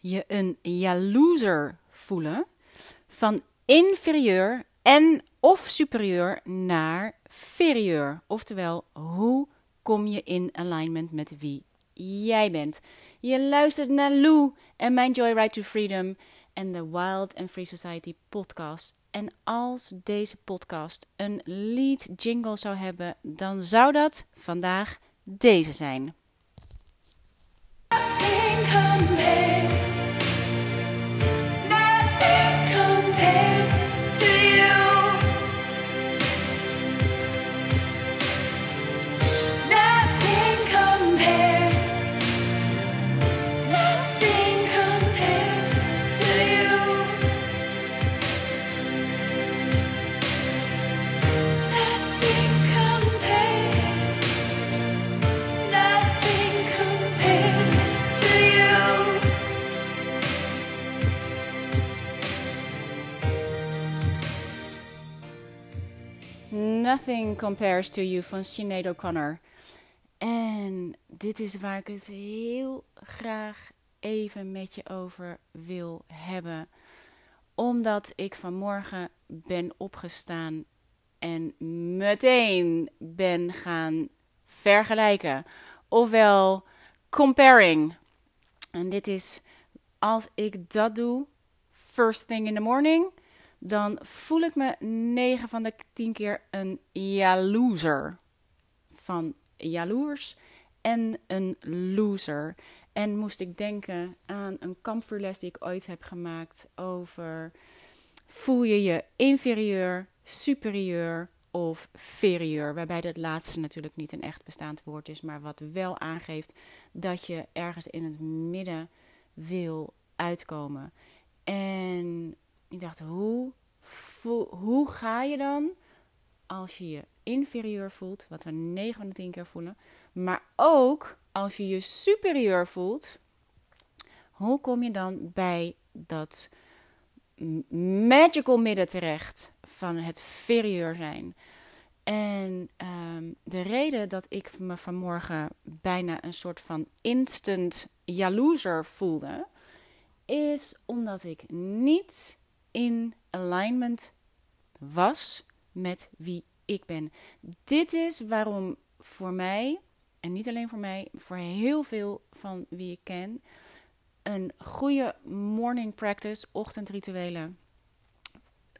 je een jaloezer voelen van inferieur en of superieur naar ferieur. Oftewel, hoe kom je in alignment met wie jij bent? Je luistert naar Lou en mijn Joyride to Freedom en de Wild and Free Society podcast. En als deze podcast een lead jingle zou hebben, dan zou dat vandaag deze zijn. Nothing Compares to You van Sinead O'Connor. En dit is waar ik het heel graag even met je over wil hebben. Omdat ik vanmorgen ben opgestaan en meteen ben gaan vergelijken. Ofwel comparing. En dit is als ik dat doe, first thing in the morning dan voel ik me 9 van de 10 keer een jaloezer. Van jaloers en een loser. En moest ik denken aan een kampvuurles die ik ooit heb gemaakt over voel je je inferieur, superieur of ferieur. Waarbij dat laatste natuurlijk niet een echt bestaand woord is, maar wat wel aangeeft dat je ergens in het midden wil uitkomen. En ik dacht, hoe, hoe ga je dan als je je inferieur voelt, wat we 9 van de 10 keer voelen, maar ook als je je superieur voelt, hoe kom je dan bij dat magical midden terecht van het ferieur zijn? En um, de reden dat ik me vanmorgen bijna een soort van instant jaloezer voelde, is omdat ik niet in alignment was met wie ik ben. Dit is waarom voor mij, en niet alleen voor mij, voor heel veel van wie ik ken, een goede morning practice, ochtendrituelen,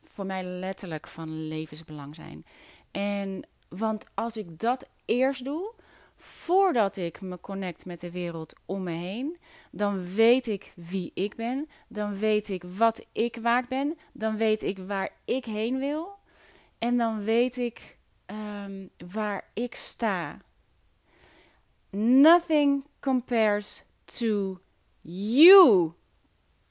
voor mij letterlijk van levensbelang zijn. En want als ik dat eerst doe, voordat ik me connect met de wereld om me heen, dan weet ik wie ik ben, dan weet ik wat ik waard ben, dan weet ik waar ik heen wil. En dan weet ik um, waar ik sta. Nothing compares to you.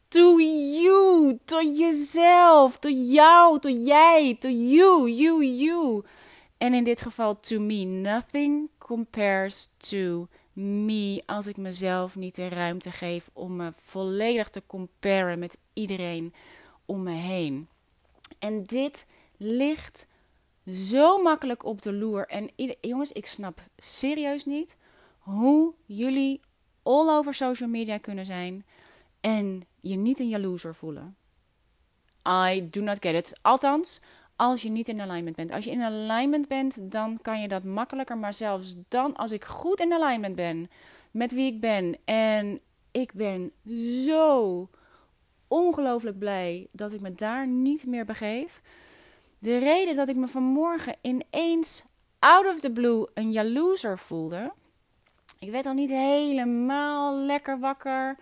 To you, to jezelf, to jou, to jij, to you, you, you. En in dit geval to me, nothing compares to me als ik mezelf niet de ruimte geef om me volledig te comparen met iedereen om me heen. En dit ligt zo makkelijk op de loer. En jongens, ik snap serieus niet hoe jullie all over social media kunnen zijn en je niet een jaloezer voelen. I do not get it. Althans, als je niet in alignment bent. Als je in alignment bent, dan kan je dat makkelijker. Maar zelfs dan, als ik goed in alignment ben met wie ik ben. En ik ben zo ongelooflijk blij dat ik me daar niet meer begeef. De reden dat ik me vanmorgen ineens out of the blue een jaloezer voelde. Ik werd al niet helemaal lekker wakker.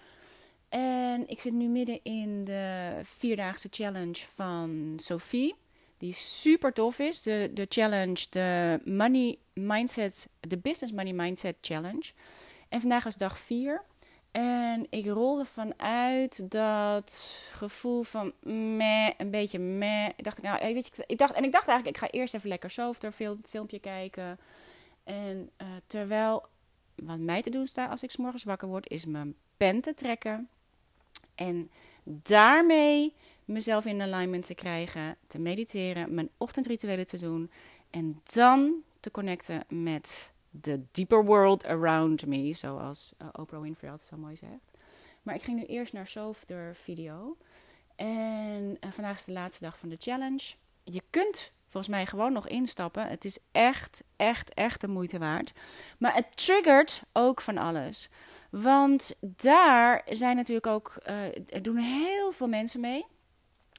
En ik zit nu midden in de vierdaagse challenge van Sophie die super tof is. De, de challenge, de Money Mindset, de Business Money Mindset Challenge. En vandaag was dag 4. En ik rolde vanuit dat gevoel van meh, een beetje meh. Ik dacht, nou, weet je, ik dacht, en ik dacht eigenlijk, ik ga eerst even lekker softer film, filmpje kijken. En uh, terwijl wat mij te doen staat als ik s morgens wakker word, is mijn pen te trekken. En daarmee mezelf in alignment te krijgen, te mediteren, mijn ochtendrituelen te doen en dan te connecten met the deeper world around me, zoals uh, Oprah Winfrey altijd zo mooi zegt. Maar ik ging nu eerst naar Softer video. En uh, vandaag is de laatste dag van de challenge. Je kunt volgens mij gewoon nog instappen. Het is echt, echt, echt de moeite waard. Maar het triggert ook van alles. Want daar zijn natuurlijk ook, er doen heel veel mensen mee.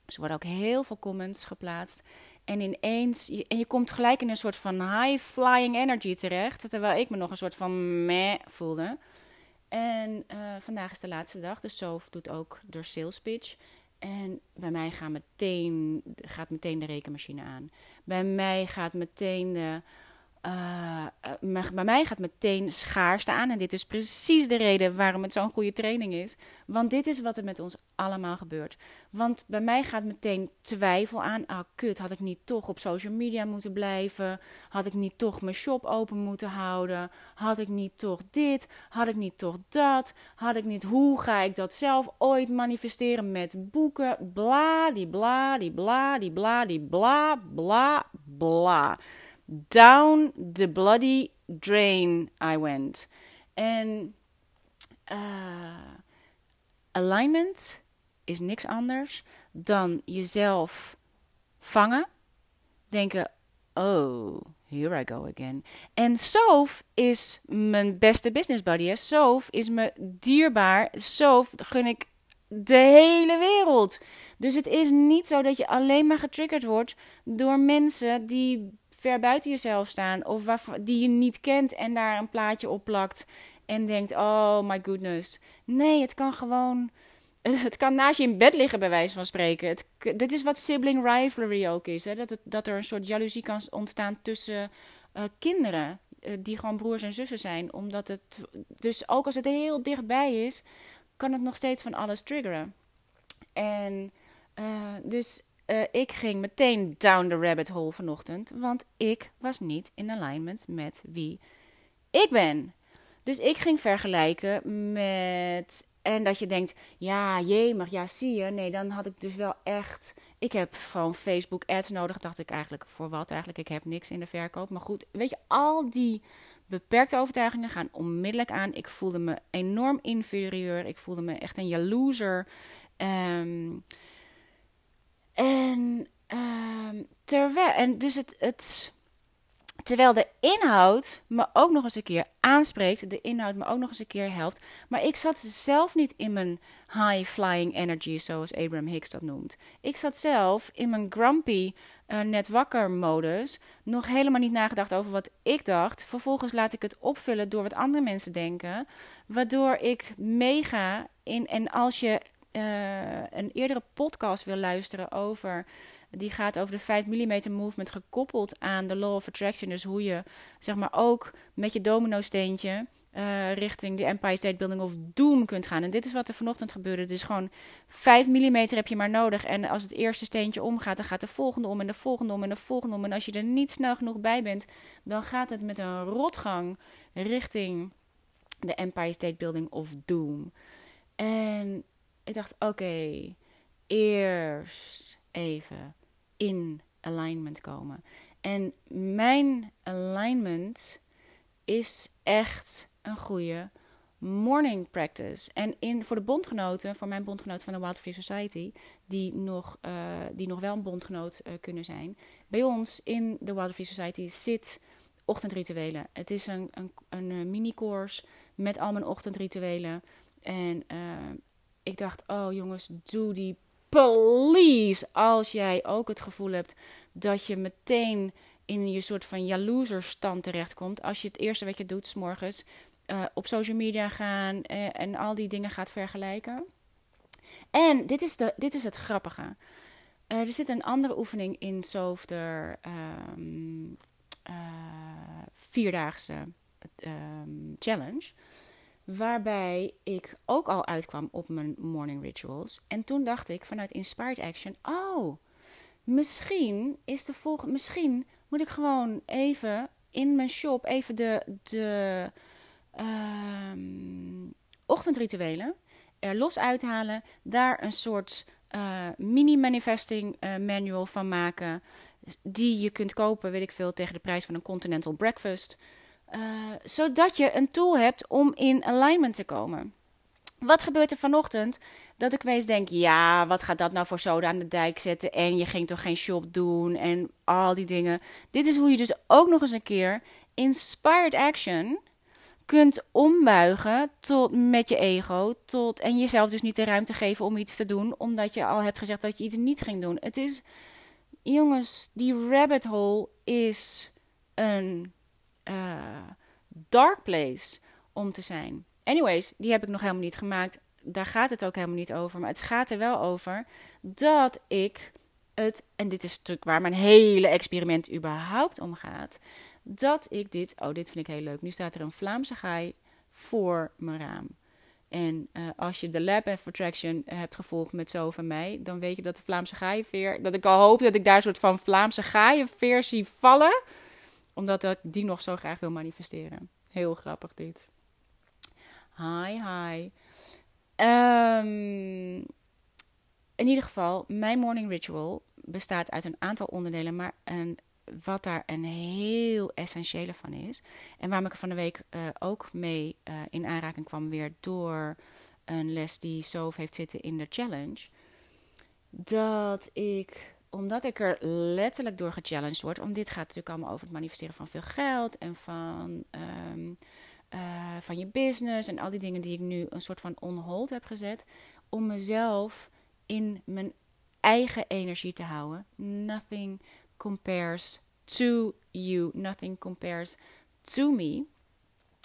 Er worden ook heel veel comments geplaatst. En ineens, en je komt gelijk in een soort van high flying energy terecht. Terwijl ik me nog een soort van meh voelde. En uh, vandaag is de laatste dag, dus Sof doet ook de sales pitch. En bij mij gaat meteen, gaat meteen de rekenmachine aan. Bij mij gaat meteen de uh, bij mij gaat meteen schaarste aan. En dit is precies de reden waarom het zo'n goede training is. Want dit is wat er met ons allemaal gebeurt. Want bij mij gaat meteen twijfel aan. Ah, kut, had ik niet toch op social media moeten blijven? Had ik niet toch mijn shop open moeten houden? Had ik niet toch dit? Had ik niet toch dat? Had ik niet, hoe ga ik dat zelf ooit manifesteren met boeken? Bla, die bla, die bla, die bla, die bla, bla, bla. Down the bloody drain I went. En uh, alignment is niks anders dan jezelf vangen. Denken, oh, here I go again. En Sof is mijn beste business buddy. Sof is me dierbaar. Sof gun ik de hele wereld. Dus het is niet zo dat je alleen maar getriggerd wordt door mensen die ver buiten jezelf staan of die je niet kent en daar een plaatje op plakt en denkt: oh my goodness. Nee, het kan gewoon. Het kan naast je in bed liggen, bij wijze van spreken. Het, dit is wat sibling rivalry ook is. Hè? Dat, het, dat er een soort jaloezie kan ontstaan tussen uh, kinderen. Uh, die gewoon broers en zussen zijn. Omdat het. Dus ook als het heel dichtbij is, kan het nog steeds van alles triggeren. En uh, dus uh, ik ging meteen down the rabbit hole vanochtend, want ik was niet in alignment met wie ik ben. Dus ik ging vergelijken met. En dat je denkt, ja, maar ja, zie je. Nee, dan had ik dus wel echt. Ik heb gewoon Facebook ads nodig. Dacht ik eigenlijk, voor wat eigenlijk? Ik heb niks in de verkoop. Maar goed, weet je, al die beperkte overtuigingen gaan onmiddellijk aan. Ik voelde me enorm inferieur. Ik voelde me echt een jaloezer. Um, en, uh, terwijl, en dus het, het, terwijl de inhoud me ook nog eens een keer aanspreekt, de inhoud me ook nog eens een keer helpt, maar ik zat zelf niet in mijn high flying energy, zoals Abraham Hicks dat noemt. Ik zat zelf in mijn grumpy, uh, net wakker modus, nog helemaal niet nagedacht over wat ik dacht. Vervolgens laat ik het opvullen door wat andere mensen denken, waardoor ik meega in, en als je uh, een eerdere podcast wil luisteren over. Die gaat over de 5 mm movement gekoppeld aan de law of attraction. Dus hoe je zeg maar ook met je domino steentje uh, richting de Empire State Building of Doom kunt gaan. En dit is wat er vanochtend gebeurde. Is gewoon 5 mm heb je maar nodig. En als het eerste steentje omgaat, dan gaat de volgende om en de volgende om en de volgende om. En als je er niet snel genoeg bij bent, dan gaat het met een rotgang richting de Empire State Building of Doom. En ik dacht, oké, eerst even in alignment komen. En mijn alignment is echt een goede morning practice. En in, voor de bondgenoten, voor mijn bondgenoten van de Wild Free Society, die nog, uh, die nog wel een bondgenoot uh, kunnen zijn. Bij ons in de Wild Free Society zit ochtendrituelen. Het is een, een, een eh, mini-course met al mijn ochtendrituelen. En uh, ik dacht, oh jongens, doe die please. Als jij ook het gevoel hebt dat je meteen in je soort van jaloezerstand terechtkomt. Als je het eerste wat je doet, s morgens uh, op social media gaan uh, en al die dingen gaat vergelijken. En dit is, de, dit is het grappige. Uh, er zit een andere oefening in Softer um, vierdaagse um, challenge. Waarbij ik ook al uitkwam op mijn morning rituals. En toen dacht ik vanuit Inspired Action: oh, misschien is de volgende. Misschien moet ik gewoon even in mijn shop even de, de uh, ochtendrituelen er los uithalen. Daar een soort uh, mini-manifesting uh, manual van maken. Die je kunt kopen, weet ik veel, tegen de prijs van een Continental Breakfast. Uh, zodat je een tool hebt om in alignment te komen. Wat gebeurt er vanochtend? Dat ik wees denk, ja, wat gaat dat nou voor zoden aan de dijk zetten? En je ging toch geen shop doen en al die dingen. Dit is hoe je dus ook nog eens een keer inspired action kunt ombuigen tot, met je ego. Tot, en jezelf dus niet de ruimte geven om iets te doen, omdat je al hebt gezegd dat je iets niet ging doen. Het is, jongens, die rabbit hole is een uh, dark place om te zijn. Anyways, die heb ik nog helemaal niet gemaakt. Daar gaat het ook helemaal niet over. Maar het gaat er wel over dat ik het, en dit is natuurlijk waar mijn hele experiment überhaupt om gaat, dat ik dit, oh dit vind ik heel leuk. Nu staat er een Vlaamse gaai voor mijn raam. En uh, als je de Lab of Attraction hebt gevolgd met zo van mij, dan weet je dat de Vlaamse gaaienveer, dat ik al hoop dat ik daar een soort van Vlaamse gaaienveer zie vallen, omdat ik die nog zo graag wil manifesteren. Heel grappig dit. Hi, hi. Um, in ieder geval, mijn morning ritual bestaat uit een aantal onderdelen, maar een, wat daar een heel essentiële van is, en waarom ik er van de week uh, ook mee uh, in aanraking kwam weer door een les die Sof heeft zitten in de challenge, dat ik omdat ik er letterlijk door gechallenged word, om dit gaat natuurlijk allemaal over het manifesteren van veel geld en van um, uh, van je business en al die dingen die ik nu een soort van on hold heb gezet. Om mezelf in mijn eigen energie te houden. Nothing compares to you. Nothing compares to me.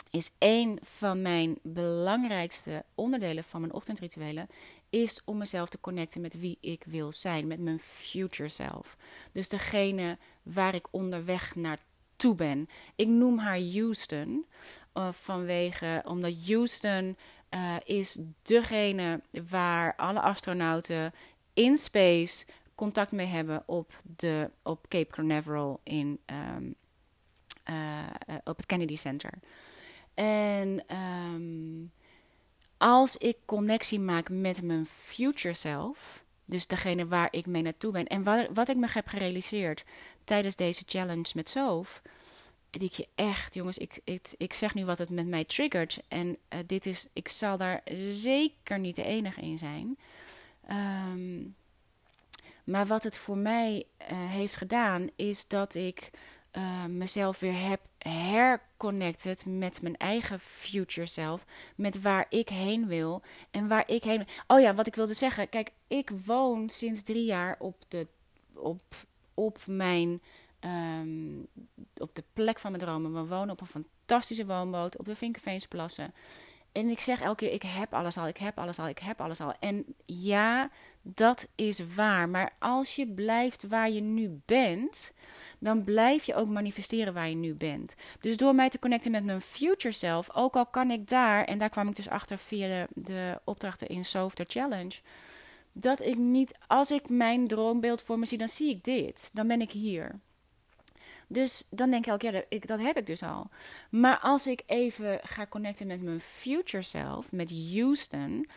Is een van mijn belangrijkste onderdelen van mijn ochtendrituelen. Is om mezelf te connecten met wie ik wil zijn. Met mijn future self. Dus degene waar ik onderweg naartoe ben. Ik noem haar Houston. Uh, vanwege, omdat Houston uh, is degene waar alle astronauten in space contact mee hebben op, de, op Cape Canaveral in, um, uh, op het Kennedy Center. En um, als ik connectie maak met mijn future self, dus degene waar ik mee naartoe ben, en wat, wat ik me heb gerealiseerd tijdens deze challenge met Sof, die je echt, jongens, ik, ik, ik zeg nu wat het met mij triggert. En uh, dit is, ik zal daar zeker niet de enige in zijn. Um, maar wat het voor mij uh, heeft gedaan, is dat ik uh, mezelf weer heb herconnected met mijn eigen future self. Met waar ik heen wil en waar ik heen. Oh ja, wat ik wilde zeggen. Kijk, ik woon sinds drie jaar op, de, op, op mijn um, op de plek van mijn dromen. We wonen op een fantastische woonboot op de Vinkenveensplassen. En ik zeg elke keer: ik heb alles al, ik heb alles al, ik heb alles al. En ja, dat is waar. Maar als je blijft waar je nu bent, dan blijf je ook manifesteren waar je nu bent. Dus door mij te connecten met mijn future self, ook al kan ik daar, en daar kwam ik dus achter via de, de opdrachten in Softer Challenge dat ik niet, als ik mijn droombeeld voor me zie, dan zie ik dit. Dan ben ik hier. Dus dan denk ik keer, ik, dat heb ik dus al. Maar als ik even ga connecten met mijn future self, met Houston.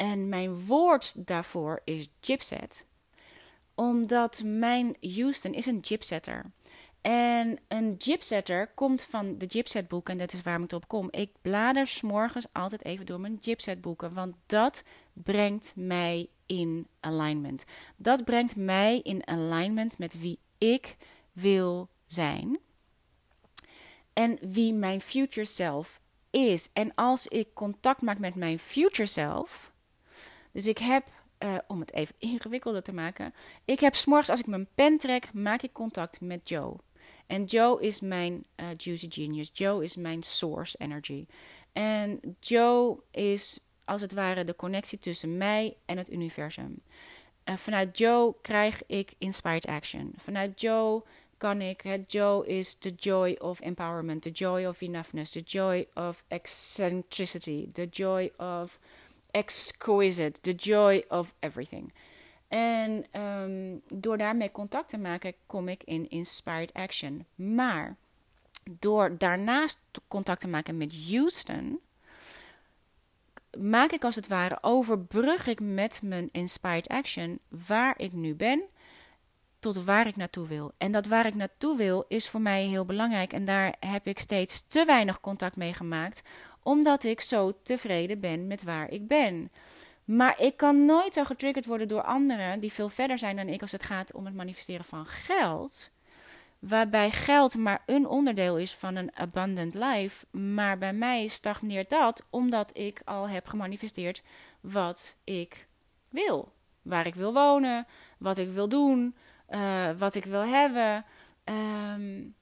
En mijn woord daarvoor is gypset. Omdat mijn Houston is een gypsetter. En een gypsetter komt van de gypsetboeken. En dat is waarom ik erop kom. Ik blader s'morgens altijd even door mijn gypsetboeken. Want dat brengt mij in alignment. Dat brengt mij in alignment met wie ik wil zijn en wie mijn future self is. En als ik contact maak met mijn future self, dus ik heb, uh, om het even ingewikkelder te maken, ik heb s'morgens als ik mijn pen trek, maak ik contact met Joe. En Joe is mijn uh, juicy genius. Joe is mijn source energy. En Joe is als het ware de connectie tussen mij en het universum. Uh, vanuit Joe krijg ik inspired action. Vanuit Joe kan ik. Het Joe is the joy of empowerment, the joy of enoughness, the joy of eccentricity, the joy of exquisite, the joy of everything. En um, door daarmee contact te maken, kom ik in inspired action. Maar door daarnaast contact te maken met Houston, maak ik als het ware, overbrug ik met mijn inspired action waar ik nu ben tot waar ik naartoe wil. En dat waar ik naartoe wil is voor mij heel belangrijk. En daar heb ik steeds te weinig contact mee gemaakt omdat ik zo tevreden ben met waar ik ben. Maar ik kan nooit zo getriggerd worden door anderen die veel verder zijn dan ik als het gaat om het manifesteren van geld. Waarbij geld maar een onderdeel is van een abundant life. Maar bij mij stagneert dat omdat ik al heb gemanifesteerd wat ik wil. Waar ik wil wonen, wat ik wil doen, uh, wat ik wil hebben. Um,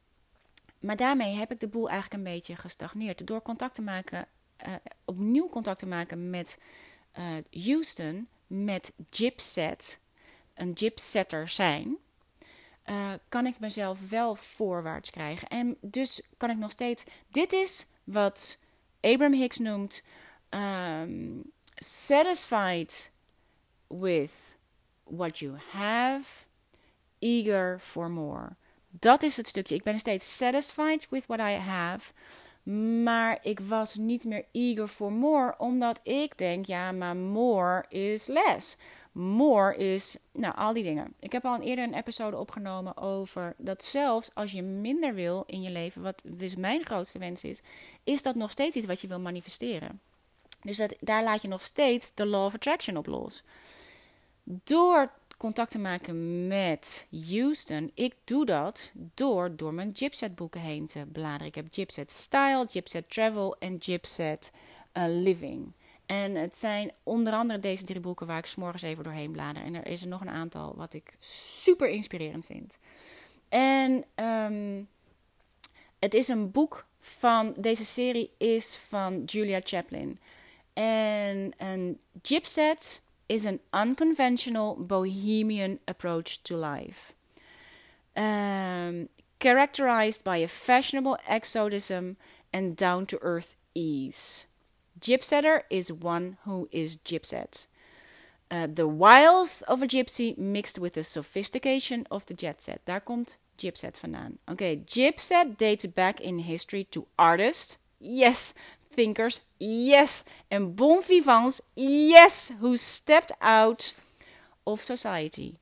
maar daarmee heb ik de boel eigenlijk een beetje gestagneerd. Door contact te maken, uh, opnieuw contact te maken met uh, Houston, met Gypset, een gypsetter zijn, uh, kan ik mezelf wel voorwaarts krijgen. En dus kan ik nog steeds. Dit is wat Abraham Hicks noemt um, satisfied with what you have, eager for more. Dat is het stukje. Ik ben steeds satisfied with what I have. Maar ik was niet meer eager for more, omdat ik denk, ja, maar more is less. More is, nou, al die dingen. Ik heb al een eerder een episode opgenomen over dat zelfs als je minder wil in je leven, wat dus mijn grootste wens is, is dat nog steeds iets wat je wil manifesteren. Dus dat, daar laat je nog steeds de law of attraction op los. Door contact te maken met Houston. Ik doe dat door door mijn Gypset boeken heen te bladeren. Ik heb Gypset Style, Gypset Travel en Gypset uh, Living. En het zijn onder andere deze drie boeken waar ik s'morgens even doorheen blader. En er is er nog een aantal wat ik super inspirerend vind. En um, het is een boek van, deze serie is van Julia Chaplin. En een Gypset is an unconventional bohemian approach to life. Um, characterized by a fashionable exotism and down to earth ease. Gypsetter is one who is gypset. Uh, the wiles of a gypsy mixed with the sophistication of the jet set. Daar komt gypset vandaan. Okay, gypset dates back in history to artists. Yes, thinkers, yes. And bon vivants, yes, who stepped out of society.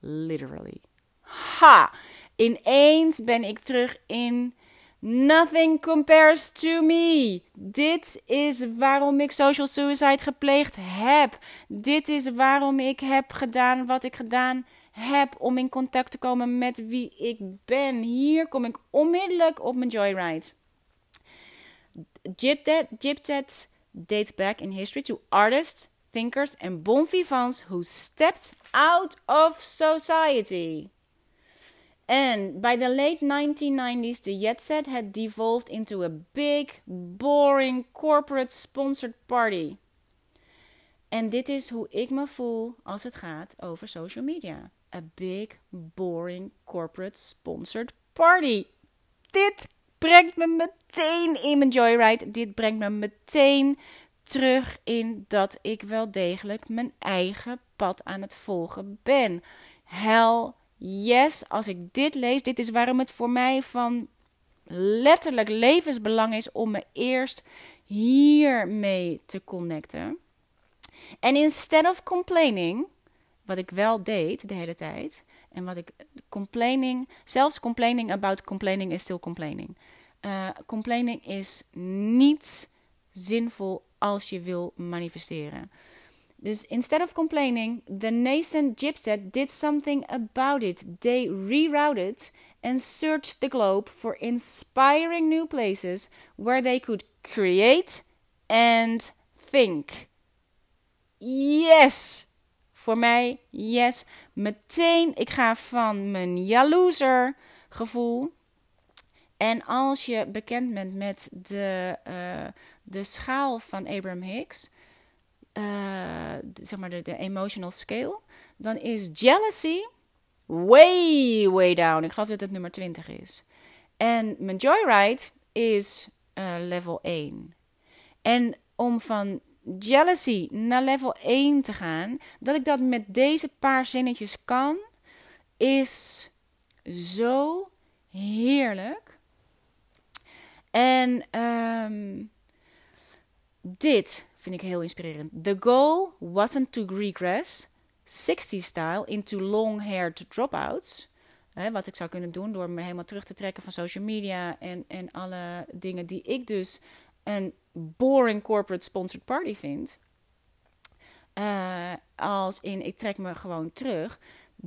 Literally. Ha! Ineens ben ik terug in Nothing compares to me. Dit is waarom ik social suicide gepleegd heb. Dit is waarom ik heb gedaan wat ik gedaan heb om in contact te komen met wie ik ben. Hier kom ik onmiddellijk op mijn joyride. Gypset dates back in history to artists, thinkers, and bon vivants who stepped out of society. And by the late 1990s, the jet set had devolved into a big, boring, corporate sponsored party. En dit is hoe ik me voel als het gaat over social media. A big, boring, corporate sponsored party. Dit brengt me meteen in mijn joyride. Dit brengt me meteen terug in dat ik wel degelijk mijn eigen pad aan het volgen ben. Hell yes, als ik dit lees, dit is waarom het voor mij van letterlijk levensbelang is om me eerst hiermee te connecten. En instead of complaining, wat ik wel deed de hele tijd, en wat ik complaining, zelfs complaining about complaining is still complaining. Uh, complaining is niet zinvol als je wil manifesteren. Dus instead of complaining, the nascent gypset did something about it. They rerouted and searched the globe for inspiring new places where they could create and think. Yes! Voor mij, yes. Meteen, ik ga van mijn jaloezer gevoel. En als je bekend bent met de, uh, de schaal van Abraham Hicks, uh, zeg maar de, emotional scale, dan is jealousy way, way down. Ik geloof dat het nummer 20 is. En mijn joyride is uh, level 1. En om van jealousy naar level 1 te gaan, dat ik dat met deze paar zinnetjes kan, is zo heerlijk. En um, dit vind ik heel inspirerend. The goal wasn't to regress 60 style into long-haired dropouts. Hè, wat ik zou kunnen doen door me helemaal terug te trekken van social media en, en alle dingen die ik dus een boring corporate sponsored party vind. Uh, als in ik trek me gewoon terug.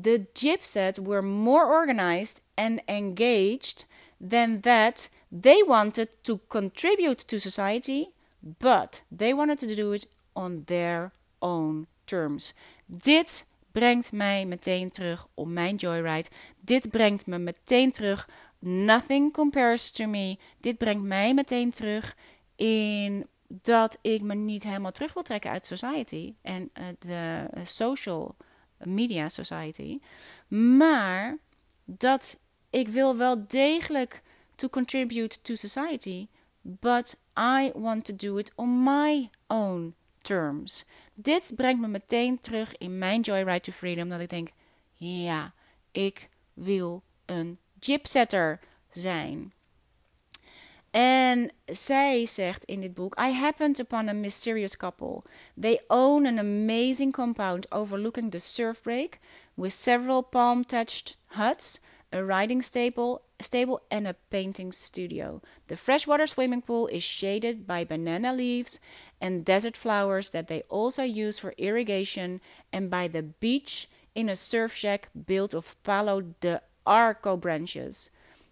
The Gypset were more organized and engaged than that. They wanted to contribute to society, but they wanted to do it on their own terms. Dit brengt mij meteen terug op mijn joyride. Dit brengt me meteen terug. Nothing compares to me. Dit brengt mij meteen terug in dat ik me niet helemaal terug wil trekken uit society en uh, de social media society. Maar dat ik wil wel degelijk to contribute to society, but I want to do it on my own terms. Dit brengt me meteen terug in mijn Joyride to Freedom. Dat ik denk, ja, ik wil een gypsetter zijn. En zij zegt in dit boek: I happened upon a mysterious couple. They own an amazing compound overlooking the surf break with several palm touched huts, a riding stable, stable, and a painting studio. The freshwater swimming pool is shaded by banana leaves and desert flowers that they also use for irrigation, and by the beach in a surf shack built of palo de arco branches.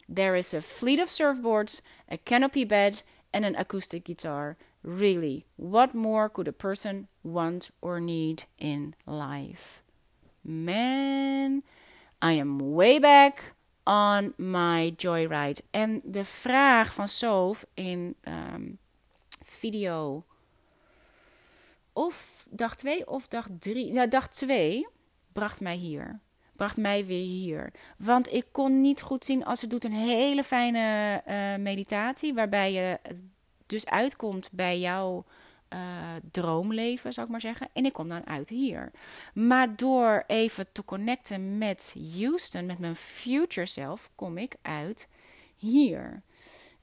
There is a fleet of surfboards, a canopy bed, and an acoustic guitar. Really, what more could a person want or need in life? Man, I am way back on my joyride. En de vraag van Sof in um, video of dag 2 of dag 3, nou dag 2 bracht mij hier bracht mij weer hier. Want ik kon niet goed zien als het doet een hele fijne uh, meditatie, waarbij je dus uitkomt bij jouw uh, droomleven, zou ik maar zeggen. En ik kom dan uit hier. Maar door even te connecten met Houston, met mijn future self, kom ik uit hier.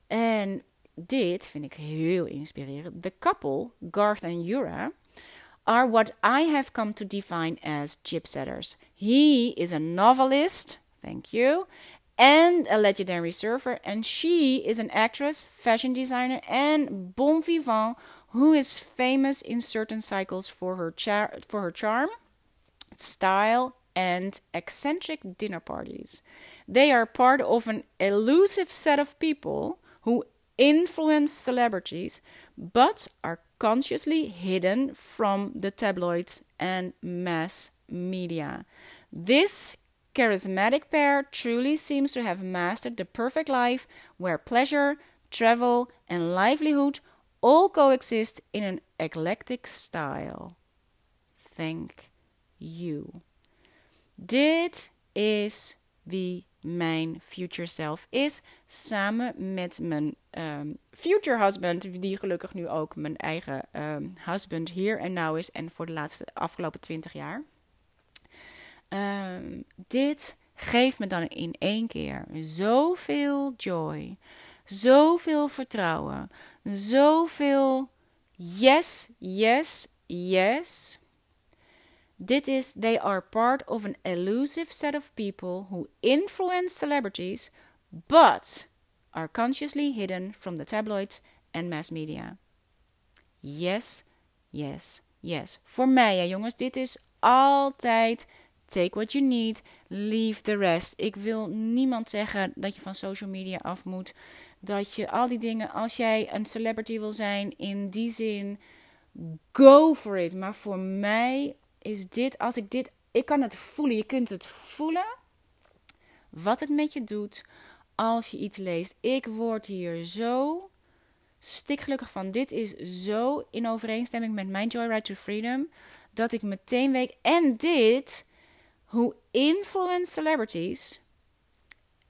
En dit vind ik heel inspirerend. De couple, Garth en Yura, are what I have come to define as gypsetters. He is a novelist, thank you, and a legendary surfer, and she is an actress, fashion designer, and bon vivant who is famous in certain cycles for her, char- for her charm, style, and eccentric dinner parties. They are part of an elusive set of people who influence celebrities but are consciously hidden from the tabloids and mass media. This charismatic pair truly seems to have mastered the perfect life where pleasure, travel, and livelihood all coexist in an eclectic style. Thank you. Dit is wie mijn future self is. Samen met mijn um, future husband, die gelukkig nu ook mijn eigen um, husband hier en now is. En voor de laatste afgelopen twintig jaar. Um, dit geeft me dan in één keer zoveel joy, zoveel vertrouwen, zoveel yes, yes, yes. Dit is, they are part of an elusive set of people who influence celebrities, but are consciously hidden from the tabloids and mass media. Yes, yes, yes. Voor mij, ja, jongens, dit is altijd take what you need, leave the rest. Ik wil niemand zeggen dat je van social media af moet. Dat je al die dingen, als jij een celebrity wil zijn, in die zin, go for it. Maar voor mij is dit, als ik dit, ik kan het voelen, je kunt het voelen. Wat het met je doet als je iets leest. Ik word hier zo stikgelukkig van. Dit is zo in overeenstemming met mijn Joyride to Freedom. Dat ik meteen weet. En dit, hoe influence celebrities.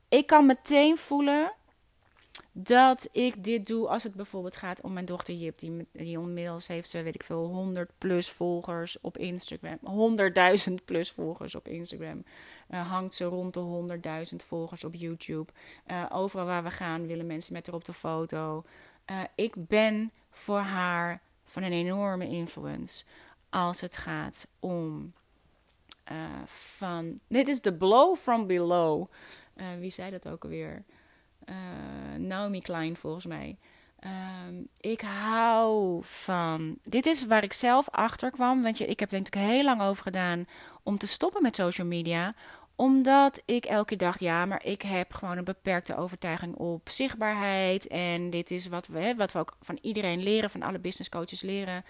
Ik kan meteen voelen dat ik dit doe als het bijvoorbeeld gaat om mijn dochter Jip. Die, die inmiddels heeft ze, weet ik veel, 100 plus volgers op Instagram. 100.000 plus volgers op Instagram. Uh, hangt ze rond de 100.000 volgers op YouTube. Uh, overal waar we gaan willen mensen met haar op de foto. Uh, ik ben voor haar van een enorme influence als het gaat om van. Dit is de blow from below. wie zei dat ook alweer? uh, Naomi Klein volgens mij. Ehm, ik hou van. Dit is waar ik zelf achter kwam. Want je, ik heb er natuurlijk heel lang over gedaan om te stoppen met social media omdat ik elke keer dacht, ja, maar ik heb gewoon een beperkte overtuiging op zichtbaarheid. En dit is wat we, wat we ook van iedereen leren, van alle business coaches leren.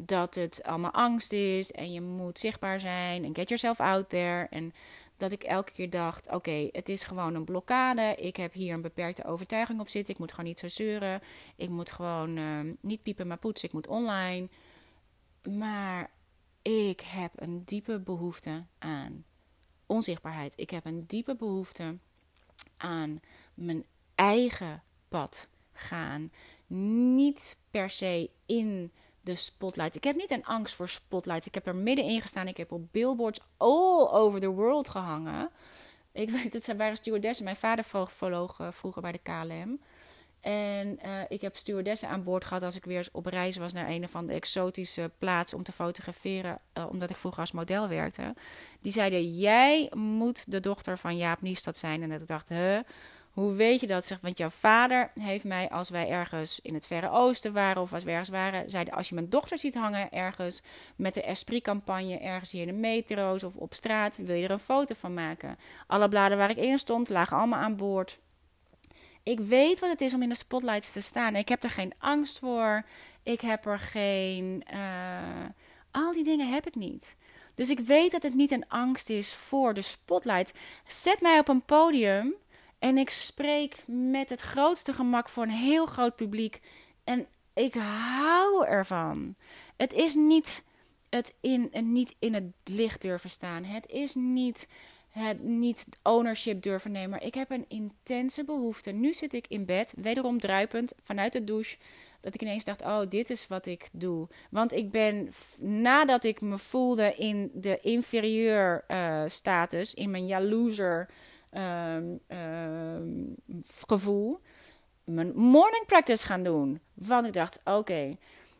Dat het allemaal angst is en je moet zichtbaar zijn en get yourself out there. En dat ik elke keer dacht: oké, het is gewoon een blokkade. Ik heb hier een beperkte overtuiging op zitten. Ik moet gewoon niet zo zeuren. Ik moet gewoon uh, niet piepen, maar poetsen. Ik moet online. Maar ik heb een diepe behoefte aan onzichtbaarheid. Ik heb een diepe behoefte aan mijn eigen pad gaan. Niet per se in de spotlights. Ik heb niet een angst voor spotlights. Ik heb er middenin gestaan. Ik heb op billboards all over the world gehangen. Ik weet, dat waren stewardessen. Mijn vader vloog vroeger bij de KLM. En uh, ik heb stewardessen aan boord gehad als ik weer op reis was naar een van de exotische plaatsen om te fotograferen, uh, omdat ik vroeger als model werkte. Die zeiden: Jij moet de dochter van Jaap Niestad zijn. En ik dacht: Huh, hoe weet je dat? Zeg, want jouw vader heeft mij, als wij ergens in het Verre Oosten waren of als we ergens waren, zeiden: Als je mijn dochter ziet hangen ergens met de Esprit-campagne, ergens hier in de metro's of op straat, wil je er een foto van maken. Alle bladen waar ik in stond lagen allemaal aan boord. Ik weet wat het is om in de spotlights te staan. Ik heb er geen angst voor. Ik heb er geen. Uh, al die dingen heb ik niet. Dus ik weet dat het niet een angst is voor de spotlight. Zet mij op een podium en ik spreek met het grootste gemak voor een heel groot publiek. En ik hou ervan. Het is niet het in, niet in het licht durven staan. Het is niet het niet ownership durven nemen. Maar ik heb een intense behoefte. Nu zit ik in bed, wederom druipend, vanuit de douche. Dat ik ineens dacht: oh, dit is wat ik doe. Want ik ben, nadat ik me voelde in de inferieur uh, status, in mijn jaloezer uh, uh, gevoel, mijn morning practice gaan doen. Want ik dacht: oké.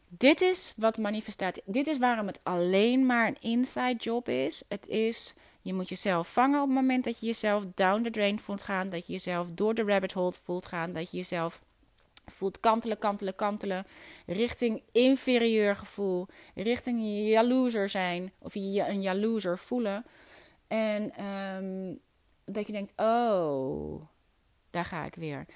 dit is wat manifestatie. Dit is waarom het alleen maar een inside job is. Het is je moet jezelf vangen op het moment dat je jezelf down the drain voelt gaan. Dat je jezelf door de rabbit hole voelt gaan. Dat je jezelf voelt kantelen, kantelen, kantelen. Richting inferieur gevoel. Richting jaloezer zijn. Of je een jaloezer voelen. En um, dat je denkt, oh, daar ga ik weer.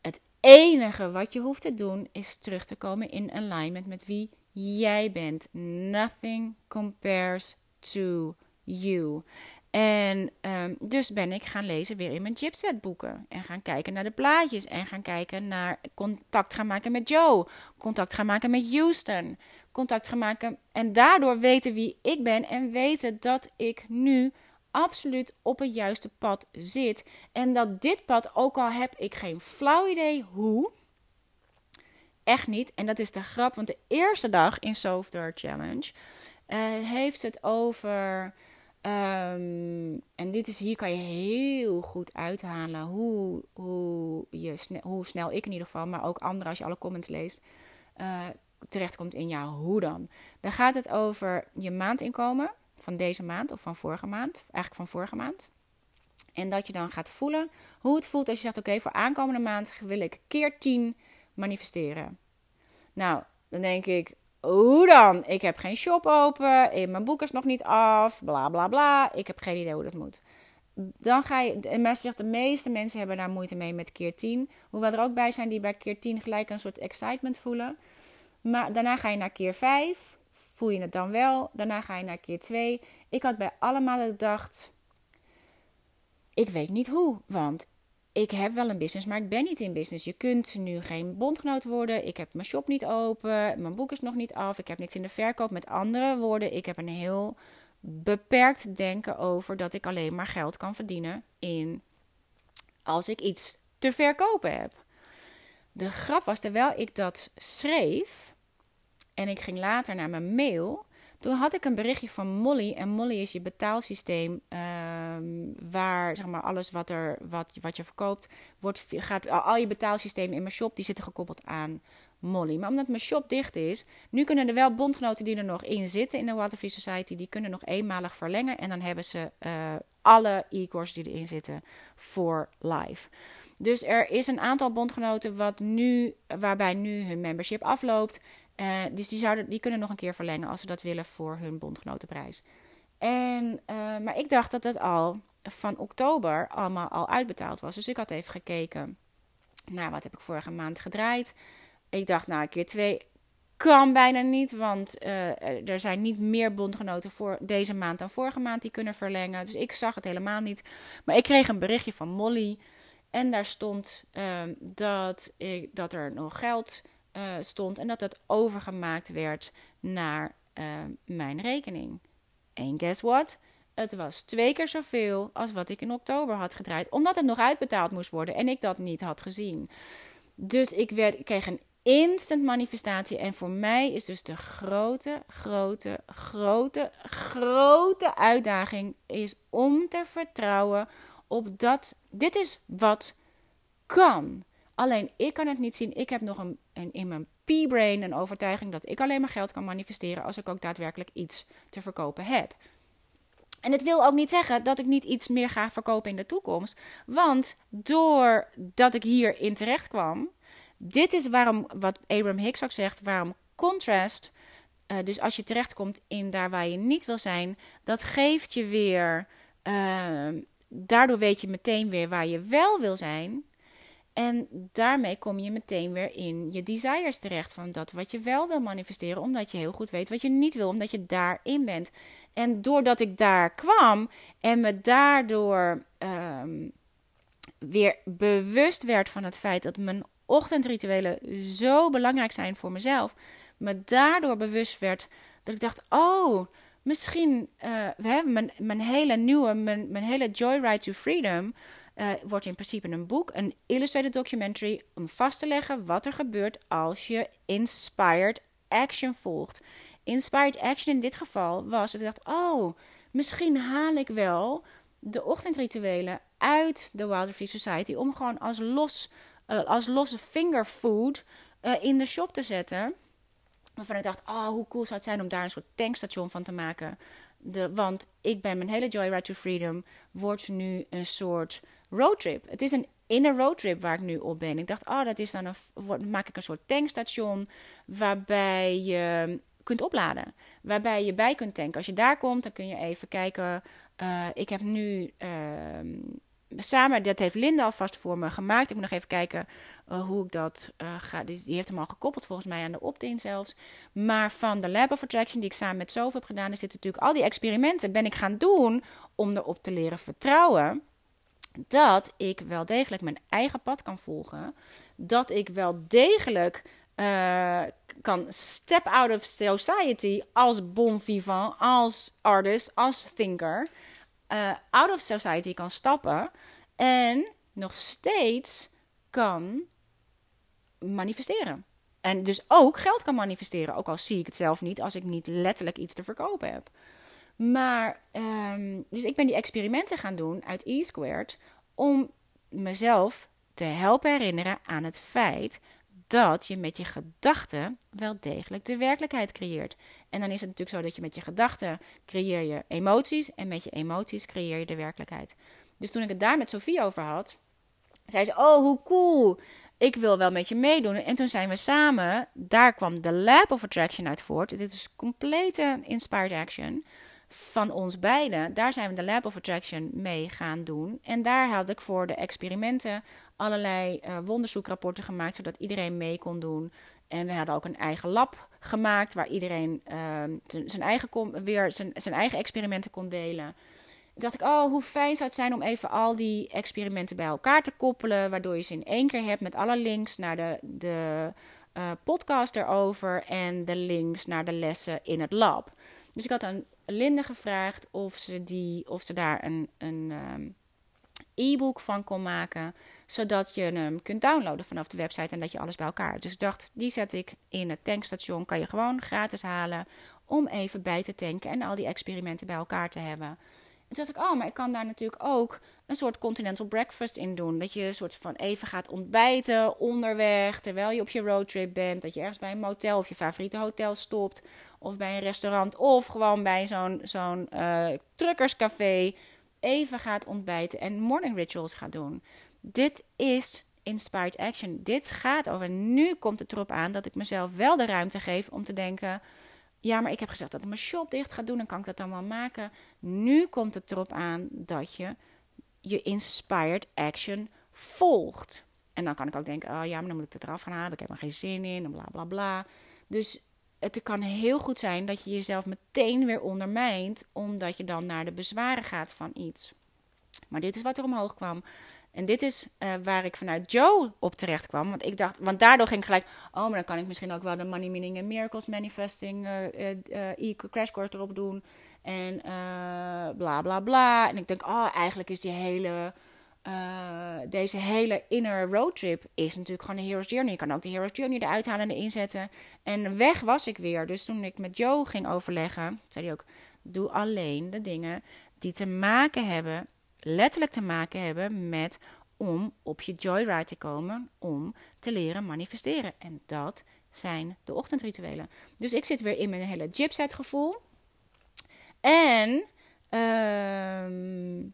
Het enige wat je hoeft te doen is terug te komen in alignment met wie jij bent. Nothing compares to you. En um, dus ben ik gaan lezen weer in mijn chipset boeken. En gaan kijken naar de plaatjes. En gaan kijken naar contact gaan maken met Joe. Contact gaan maken met Houston. Contact gaan maken. En daardoor weten wie ik ben. En weten dat ik nu absoluut op het juiste pad zit. En dat dit pad, ook al heb ik geen flauw idee hoe. Echt niet. En dat is de grap. Want de eerste dag in Software Challenge uh, heeft het over Um, en dit is, hier kan je heel goed uithalen hoe, hoe, je hoe snel ik in ieder geval, maar ook anderen als je alle comments leest, uh, terechtkomt in ja, hoe dan? Dan gaat het over je maandinkomen van deze maand of van vorige maand, eigenlijk van vorige maand. En dat je dan gaat voelen hoe het voelt als je zegt: Oké, voor aankomende maand wil ik keer 10 manifesteren. Nou, dan denk ik: hoe dan? Ik heb geen shop open, mijn boek is nog niet af, bla bla bla. Ik heb geen idee hoe dat moet. Dan ga je, en mensen zegt, de meeste mensen hebben daar moeite mee met keer 10. Hoewel er ook bij zijn die bij keer 10 gelijk een soort excitement voelen. Maar daarna ga je naar keer 5, voel je het dan wel. Daarna ga je naar keer 2. Ik had bij allemaal gedacht, ik weet niet hoe, want ik heb wel een business, maar ik ben niet in business. Je kunt nu geen bondgenoot worden. Ik heb mijn shop niet open. Mijn boek is nog niet af. Ik heb niks in de verkoop. Met andere woorden, ik heb een heel beperkt denken over dat ik alleen maar geld kan verdienen in als ik iets te verkopen heb. De grap was, terwijl ik dat schreef en ik ging later naar mijn mail, toen had ik een berichtje van Molly. En Molly is je betaalsysteem. Ehm, waar zeg maar, alles wat, er, wat, wat je verkoopt. Wordt, gaat, al je betaalsystemen in mijn shop die zitten gekoppeld aan Molly. Maar omdat mijn shop dicht is, nu kunnen er wel bondgenoten die er nog in zitten in de Waterfree Society, die kunnen nog eenmalig verlengen. En dan hebben ze uh, alle e-courses die erin zitten voor live. Dus er is een aantal bondgenoten wat nu, waarbij nu hun membership afloopt. Uh, dus die, zouden, die kunnen nog een keer verlengen als ze dat willen voor hun bondgenotenprijs. En, uh, maar ik dacht dat het al van oktober allemaal al uitbetaald was. Dus ik had even gekeken naar wat heb ik vorige maand gedraaid. Ik dacht, nou, keer twee kan bijna niet, want uh, er zijn niet meer bondgenoten voor deze maand dan vorige maand die kunnen verlengen. Dus ik zag het helemaal niet. Maar ik kreeg een berichtje van Molly en daar stond dat, ik, dat er nog geld uh, stond en dat het overgemaakt werd naar mijn rekening. En guess what? Het was twee keer zoveel als wat ik in oktober had gedraaid, omdat het nog uitbetaald moest worden en ik dat niet had gezien. Dus ik, werd, ik kreeg een instant manifestatie. En voor mij is dus de grote, grote, grote, grote uitdaging is om te vertrouwen op dat dit is wat kan. Alleen ik kan het niet zien. Ik heb nog een, in mijn P-brain een overtuiging dat ik alleen maar geld kan manifesteren als ik ook daadwerkelijk iets te verkopen heb. En het wil ook niet zeggen dat ik niet iets meer ga verkopen in de toekomst. Want doordat ik hierin terecht kwam, dit is waarom, wat Abraham Hicks ook zegt, waarom contrast, uh, dus als je terechtkomt in daar waar je niet wil zijn, dat geeft je weer, uh, daardoor weet je meteen weer waar je wel wil zijn. En daarmee kom je meteen weer in je desires terecht van dat wat je wel wil manifesteren, omdat je heel goed weet wat je niet wil, omdat je daarin bent. En doordat ik daar kwam en me daardoor um, weer bewust werd van het feit dat mijn ochtendrituelen zo belangrijk zijn voor mezelf, me daardoor bewust werd dat ik dacht: oh, misschien uh, hè, mijn, mijn hele nieuwe, mijn, mijn hele Joyride to Freedom. Uh, wordt in principe een boek, een illustrated documentary, om vast te leggen wat er gebeurt als je inspired action volgt. Inspired action in dit geval was dat ik dacht: oh, misschien haal ik wel de ochtendrituelen uit de Wilder Free Society om gewoon als los uh, als losse fingerfood uh, in de shop te zetten. Waarvan ik dacht, oh, hoe cool zou het zijn om daar een soort tankstation van te maken. De, want ik ben mijn hele Joyride to Freedom wordt nu een soort roadtrip. Het is een inner roadtrip waar ik nu op ben. Ik dacht, oh, dat is dan een, maak ik een soort tankstation waarbij je kunt opladen. Waarbij je bij kunt tanken. Als je daar komt, dan kun je even kijken. Uh, ik heb nu uh, samen, dat heeft Linda alvast voor me gemaakt. Ik moet nog even kijken uh, hoe ik dat uh, ga. Die, die, heeft hem al gekoppeld volgens mij aan de opt-in zelfs. Maar van de Lab of Attraction die ik samen met Sof heb gedaan, is dit natuurlijk al die experimenten ben ik gaan doen om erop te leren vertrouwen dat ik wel degelijk mijn eigen pad kan volgen. Dat ik wel degelijk uh, kan step out of society als bon vivant, als artist, als thinker uh, out of society kan stappen en nog steeds kan manifesteren. En dus ook geld kan manifesteren, ook al zie ik het zelf niet als ik niet letterlijk iets te verkopen heb. Maar, um, dus ik ben die experimenten gaan doen uit E-Squared om mezelf te helpen herinneren aan het feit dat je met je gedachten wel degelijk de werkelijkheid creëert. En dan is het natuurlijk zo dat je met je gedachten creëer je emoties en met je emoties creëer je de werkelijkheid. Dus toen ik het daar met Sofie over had, zei ze: Oh, hoe cool! Ik wil wel met je meedoen. En toen zijn we samen, daar kwam de Lab of Attraction uit voort. Dit is complete inspired action van ons beiden. Daar zijn we de Lab of Attraction mee gaan doen. En daar had ik voor de experimenten allerlei uh, wonderzoekrapporten gemaakt, zodat iedereen mee kon doen. En we hadden ook een eigen lab gemaakt waar iedereen uh, zijn, eigen weer zijn, zijn eigen experimenten kon delen. Dacht ik, oh, hoe fijn zou het zijn om even al die experimenten bij elkaar te koppelen, waardoor je ze in één keer hebt met alle links naar de, de uh, podcast erover en de links naar de lessen in het lab. Dus ik had aan Linde gevraagd of ze, die, of ze daar een, een um, e-book van kon maken zodat je hem kunt downloaden vanaf de website en dat je alles bij elkaar. Dus ik dacht, die zet ik in het tankstation. Kan je gewoon gratis halen om even bij te tanken en al die experimenten bij elkaar te hebben. toen dacht ik, oh, maar ik kan daar natuurlijk ook een soort continental breakfast in doen. Dat je een soort van even gaat ontbijten onderweg, terwijl je op je roadtrip bent. Dat je ergens bij een motel of je favoriete hotel stopt. Of bij een restaurant of gewoon bij zo'n zo'n uh, truckerscafé. Even gaat ontbijten en morning rituals gaat doen. Dit is inspired action. Dit gaat over. Nu komt het erop aan dat ik mezelf wel de ruimte geef om te denken ja, maar ik heb gezegd dat ik mijn shop dicht ga doen. Dan kan ik dat allemaal maken. Nu komt het erop aan dat je je inspired action volgt. En dan kan ik ook denken, oh ja, maar dan moet ik het eraf gaan halen. Ik heb er geen zin in en bla bla bla. Dus het kan heel goed zijn dat je jezelf meteen weer ondermijnt. Omdat je dan naar de bezwaren gaat van iets. Maar dit is wat er omhoog kwam. En dit is uh, waar ik vanuit Joe op terecht kwam. Want ik dacht, want daardoor ging ik gelijk, oh, maar dan kan ik misschien ook wel de Money Meaning and Miracles Manifesting uh, Crash Course erop doen. En bla bla bla. En ik denk, oh, eigenlijk is die hele, deze hele inner roadtrip is natuurlijk gewoon een Hero's Journey. Je kan ook de Hero's Journey eruit halen en inzetten. En weg was ik weer. Dus toen ik met Joe ging overleggen, zei hij ook, doe alleen de dingen die te maken hebben letterlijk te maken hebben met om op je joyride te komen, om te leren manifesteren. En dat zijn de ochtendrituelen. Dus ik zit weer in mijn hele gypset gevoel. En uh,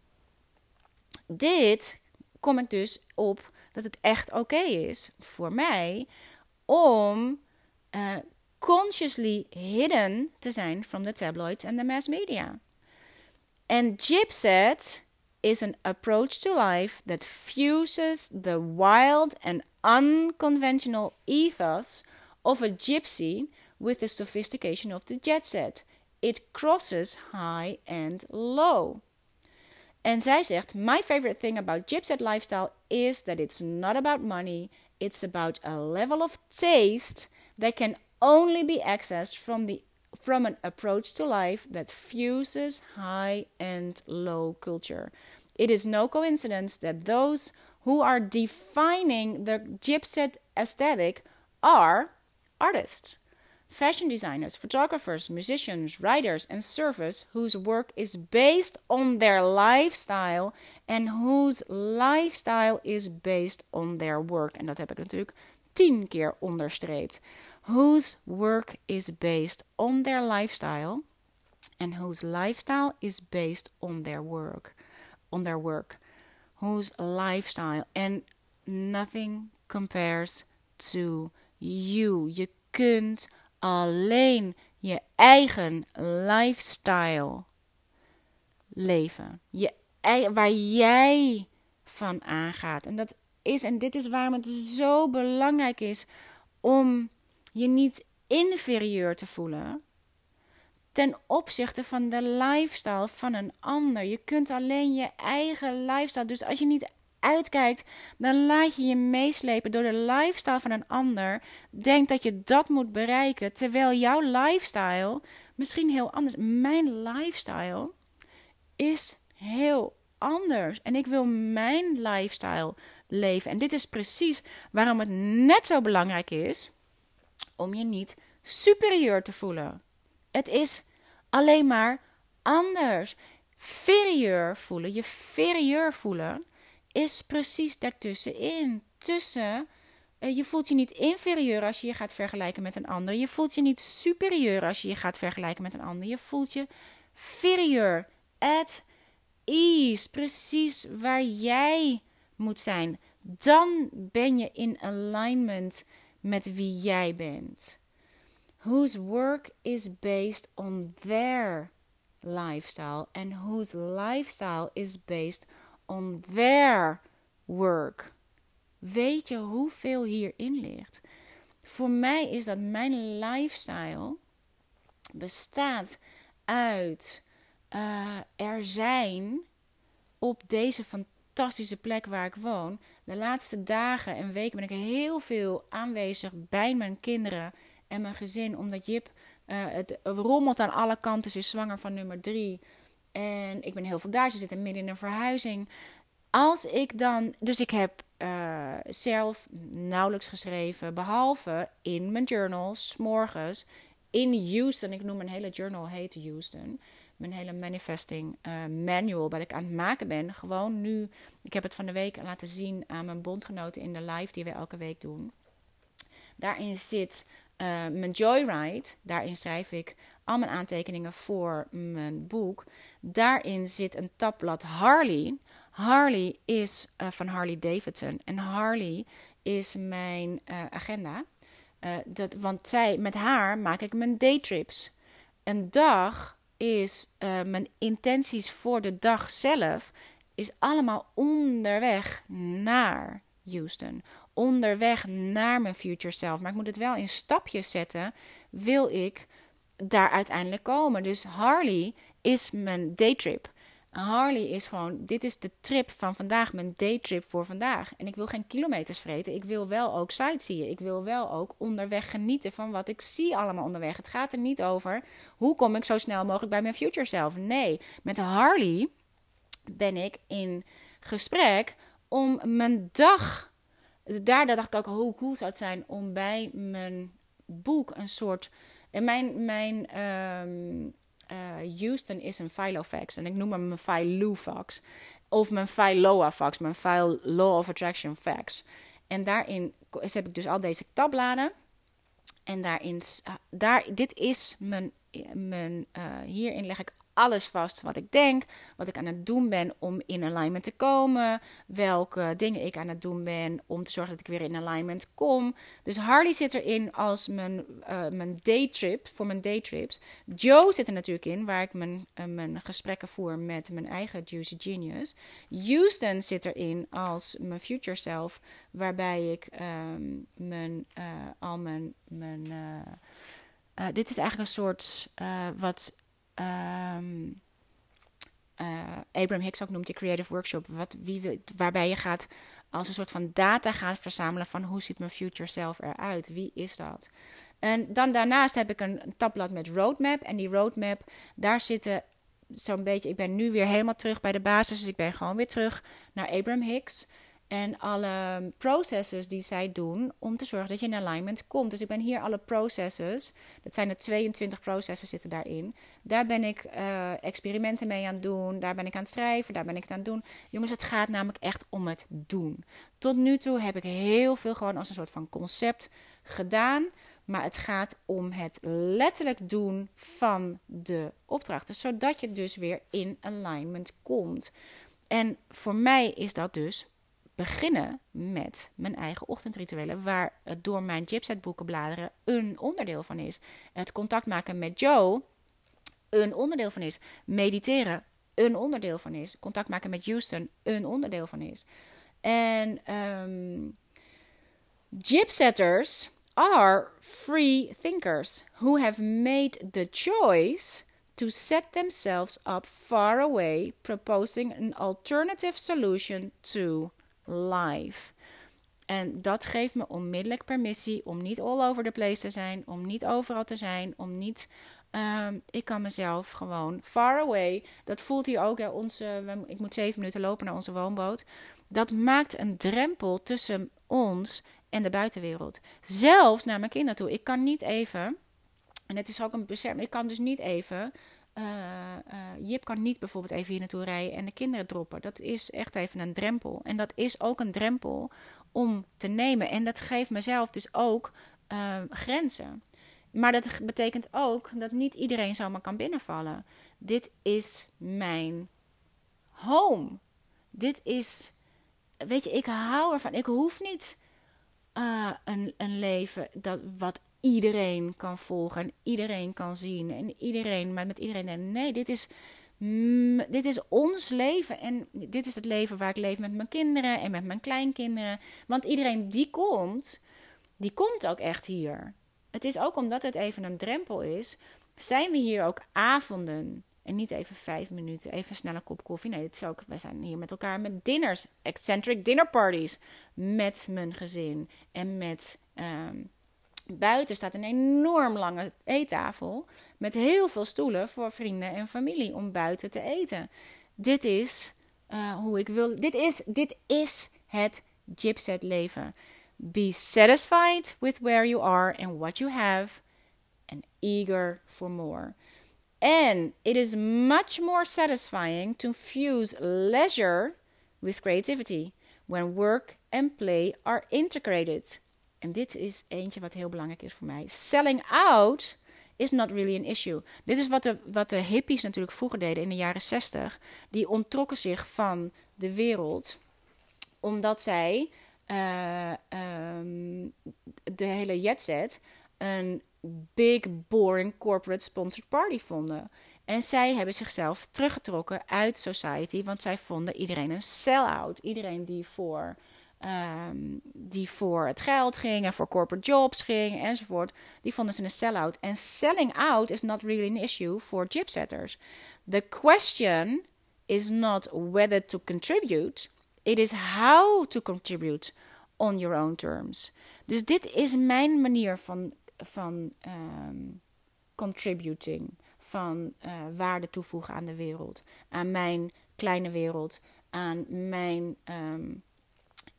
dit kom ik dus op dat het echt oké is voor mij om uh, consciously hidden te zijn from the tabloids and the mass media. En gypset is an approach to life that fuses the wild and unconventional ethos of a gypsy with the sophistication of the jet set. It crosses high and low. En zij zegt: My favorite thing about gypset lifestyle is that it's not about money, it's about a level of taste that can only be accessed from the from an approach to life that fuses high and low culture. It is no coincidence that those who are defining the gypsy aesthetic are artists, fashion designers, photographers, musicians, writers, and surfers whose work is based on their lifestyle and whose lifestyle is based on their work. En dat heb ik natuurlijk tien keer onderstreept. Whose work is based on their lifestyle and whose lifestyle is based on their work. on their work, whose lifestyle and nothing compares to you. Je kunt alleen je eigen lifestyle leven. Je, waar jij van aangaat. En dat is, en dit is waarom het zo belangrijk is om je niet inferieur te voelen ten opzichte van de lifestyle van een ander. Je kunt alleen je eigen lifestyle. Dus als je niet uitkijkt, dan laat je je meeslepen door de lifestyle van een ander. Denk dat je dat moet bereiken, terwijl jouw lifestyle misschien heel anders. Mijn lifestyle is heel anders en ik wil mijn lifestyle leven. En dit is precies waarom het net zo belangrijk is om je niet superieur te voelen. Het is alleen maar anders. Ferieur voelen, je ferieur voelen, is precies daartussenin. Tussen, uh, je voelt je niet inferieur als je je gaat vergelijken met een ander. Je voelt je niet superieur als je je gaat vergelijken met een ander. Je voelt je ferieur, at ease, precies waar jij moet zijn. Dan ben je in alignment met wie jij bent whose work is based on their lifestyle and whose lifestyle is based on their work. Weet je hoeveel hierin ligt? Voor mij is dat mijn lifestyle bestaat uit uh, er zijn op deze fantastische plek waar ik woon. De laatste dagen en weken ben ik heel veel aanwezig bij mijn kinderen en mijn gezin. Omdat Jip, uh, het rommelt aan alle kanten. Ze is zwanger van nummer drie. En ik ben heel veel daar. Ze zitten midden in een verhuizing. Als ik dan. Dus ik heb uh, zelf nauwelijks geschreven. Behalve in mijn journals, morgens. In Houston. Ik noem mijn hele journal heet Houston. mijn hele manifesting uh, manual, wat ik aan het maken ben, gewoon nu. Ik heb het van de week laten zien aan mijn bondgenoten in de live die we elke week doen. Daarin zit uh, mijn Joyride. Daarin schrijf ik al mijn aantekeningen voor mijn boek. Daarin zit een tabblad Harley. Harley is uh, van Harley Davidson. En Harley is mijn uh, agenda. dat, want zij, met haar maak ik mijn daytrips. Een dag is mijn intenties voor de dag zelf. Is allemaal onderweg naar Houston onderweg naar mijn future self. Maar ik moet het wel in stapjes zetten. Wil ik daar uiteindelijk komen? Dus Harley is mijn daytrip. Harley is gewoon, dit is de trip van vandaag, mijn daytrip voor vandaag. En ik wil geen kilometers vreten. Ik wil wel ook sightseeën. Ik wil wel ook onderweg genieten van wat ik zie allemaal onderweg. Het gaat er niet over hoe kom ik zo snel mogelijk bij mijn future self. Nee, met Harley ben ik in gesprek om mijn dag daar dacht ik ook hoe cool zou het zijn om bij mijn boek een soort. En mijn, mijn um, uh, Houston is een Filofax. En ik noem hem mijn Filofax. Of mijn Filoafax, mijn File Law of Attraction Fax. En daarin heb ik dus al deze tabbladen. En daarin, daar, dit is mijn, mijn uh, hierin leg ik alles vast wat ik denk, wat ik aan het doen ben om in alignment te komen, welke dingen ik aan het doen ben om te zorgen dat ik weer in alignment kom. Dus Harley zit erin als mijn, uh, mijn daytrip, voor mijn daytrips. Joe zit er natuurlijk in, waar ik mijn, uh, mijn gesprekken voer met mijn eigen Juicy Genius. Houston zit erin als mijn future self, waarbij ik um, mijn, uh, al mijn, mijn dit is eigenlijk een soort wat um, Abraham Hicks ook noemt die creative workshop, wat, wie waarbij je gaat als een soort van data gaat verzamelen van hoe ziet mijn future self eruit, wie is dat? En dan daarnaast heb ik een, een tabblad met roadmap en die roadmap, daar zitten zo'n beetje, ik ben nu weer helemaal terug bij de basis, dus ik ben gewoon weer terug naar Abraham Hicks. En alle processes die zij doen om te zorgen dat je in alignment komt. Dus ik ben hier alle processes, dat zijn er 22 processes zitten daarin. Daar ben ik uh, experimenten mee aan het doen, daar ben ik aan het schrijven, daar ben ik aan het doen. Jongens, het gaat namelijk echt om het doen. Tot nu toe heb ik heel veel gewoon als een soort van concept gedaan. Maar het gaat om het letterlijk doen van de opdrachten. Zodat je dus weer in alignment komt. En voor mij is dat dus beginnen met mijn eigen ochtendrituelen, waar het door mijn Gypset boeken bladeren een onderdeel van is. Het contact maken met Joe een onderdeel van is. Mediteren een onderdeel van is. Contact maken met Houston een onderdeel van is. En um, Gypsetters are free thinkers who have made the choice to set themselves up far away, proposing an alternative solution to live. En dat geeft me onmiddellijk permissie om niet all over the place te zijn, om niet overal te zijn, om niet. Um, ik kan mezelf gewoon far away. Dat voelt hier ook. Hè, onze, ik moet zeven minuten lopen naar onze woonboot. Dat maakt een drempel tussen ons en de buitenwereld. Zelfs naar mijn kinderen toe. Ik kan niet even. En het is ook een bescherming. Ik kan dus niet even uh, Jip kan niet bijvoorbeeld even hier naartoe rijden en de kinderen droppen. Dat is echt even een drempel. En dat is ook een drempel om te nemen. En dat geeft mezelf dus ook uh, grenzen. Maar dat betekent ook dat niet iedereen zomaar kan binnenvallen. Dit is mijn home. Dit is. Weet je, ik hou ervan. Ik hoef niet een, een leven dat, wat iedereen kan volgen en iedereen kan zien en iedereen, maar met iedereen. Nee, dit is, dit is ons leven en dit is het leven waar ik leef met mijn kinderen en met mijn kleinkinderen. Want iedereen die komt, die komt ook echt hier. Het is ook omdat het even een drempel is, zijn we hier ook avonden. En niet even vijf minuten, even snel een kop koffie. Nee, het is ook, we zijn hier met elkaar met dinners, eccentric dinner parties. Met mijn gezin en met um, Buiten staat een enorm lange eettafel met heel veel stoelen voor vrienden en familie om buiten te eten. Dit is uh, hoe ik wil. Dit is, dit is het gypset leven. Be satisfied with where you are and what you have and eager for more. And it is much more satisfying to fuse leisure with creativity when work and play are integrated. En dit is eentje wat heel belangrijk is voor mij. Selling out is not really an issue. Dit is wat de, wat de hippies natuurlijk vroeger deden in de jaren 60. Die ontrokken zich van de wereld omdat zij uh, um, de hele jetset een big, boring corporate sponsored party vonden. En zij hebben zichzelf teruggetrokken uit society, want zij vonden iedereen een sell-out. Iedereen die voor, um, die voor het geld ging en voor corporate jobs ging enzovoort, die vonden ze een sell-out. En selling out is not really an issue for gypsetters. The question is not whether to contribute, it is how to contribute on your own terms. Dus dit is mijn manier van, van um, contributing, van uh, waarde toevoegen aan de wereld, aan mijn kleine wereld, aan mijn um,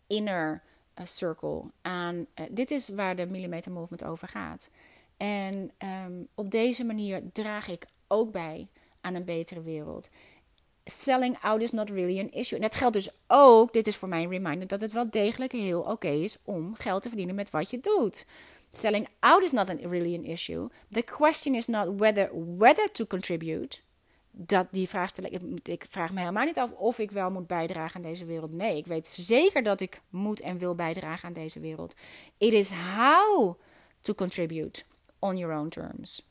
inner uh, circle. Aan, uh, dit is waar de Millimeter Movement over gaat. En um, op deze manier draag ik ook bij aan een betere wereld selling out is not really an issue. En dat geldt dus ook, dit is voor mij een reminder, dat het wel degelijk heel oké is om geld te verdienen met wat je doet. Selling out is not an, really an issue. The question is not whether, whether to contribute. Dat die vraag stel ik, ik vraag me helemaal niet af of ik wel moet bijdragen aan deze wereld. Nee, ik weet zeker dat ik moet en wil bijdragen aan deze wereld. It is how to contribute on your own terms.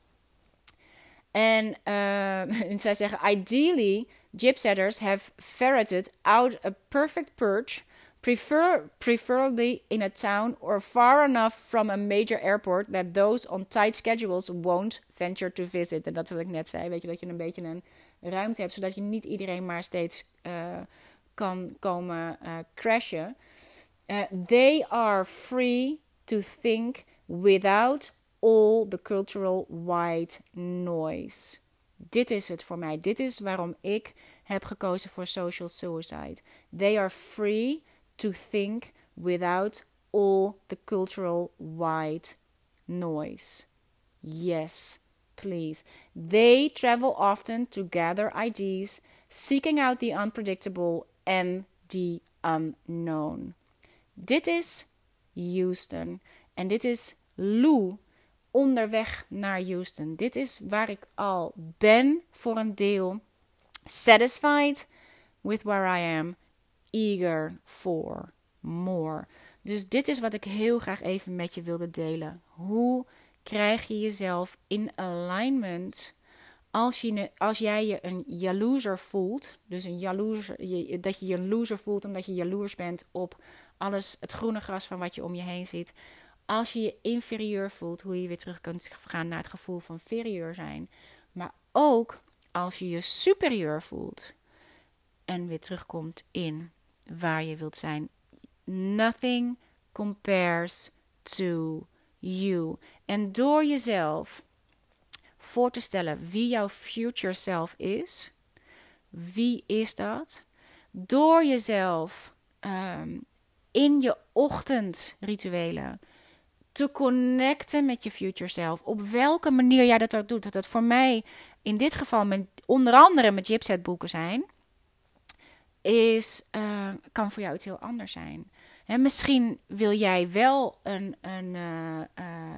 En, en zij zeggen, ideally Gypsetters have ferreted out a perfect perch, prefer, preferably in a town or far enough from a major airport that those on tight schedules won't venture to visit. En dat is wat ik net zei, weet je, dat je een beetje een ruimte hebt, zodat je niet iedereen maar steeds uh, kan komen uh, crashen. Uh, they are free to think without all the cultural white noise. Dit is het voor mij. Dit is waarom ik heb gekozen voor social suicide. They are free to think without all the cultural white noise. Yes, please. They travel often to gather ideas, seeking out the unpredictable and the unknown. Dit is Houston en dit is Lou onderweg naar Houston. Dit is waar ik al ben voor een deel. Satisfied with where I am, eager for more. Dus dit is wat ik heel graag even met je wilde delen. Hoe krijg je jezelf in alignment als, je, als jij je een jaloezer voelt, dus een jaloers, dat je je loser voelt omdat je jaloers bent op alles, het groene gras van wat je om je heen ziet, als je je inferieur voelt, hoe je weer terug kunt gaan naar het gevoel van inferieur zijn. Maar ook als je je superieur voelt en weer terugkomt in waar je wilt zijn. Nothing compares to you. En door jezelf voor te stellen wie jouw future self is, wie is dat? Door jezelf um, in je ochtendrituelen te connecten met je future self. Op welke manier jij dat ook doet. Dat het voor mij in dit geval met, onder andere met Gypset boeken zijn. Is, uh, kan voor jou iets heel anders zijn. He, misschien wil jij wel een, een uh, uh,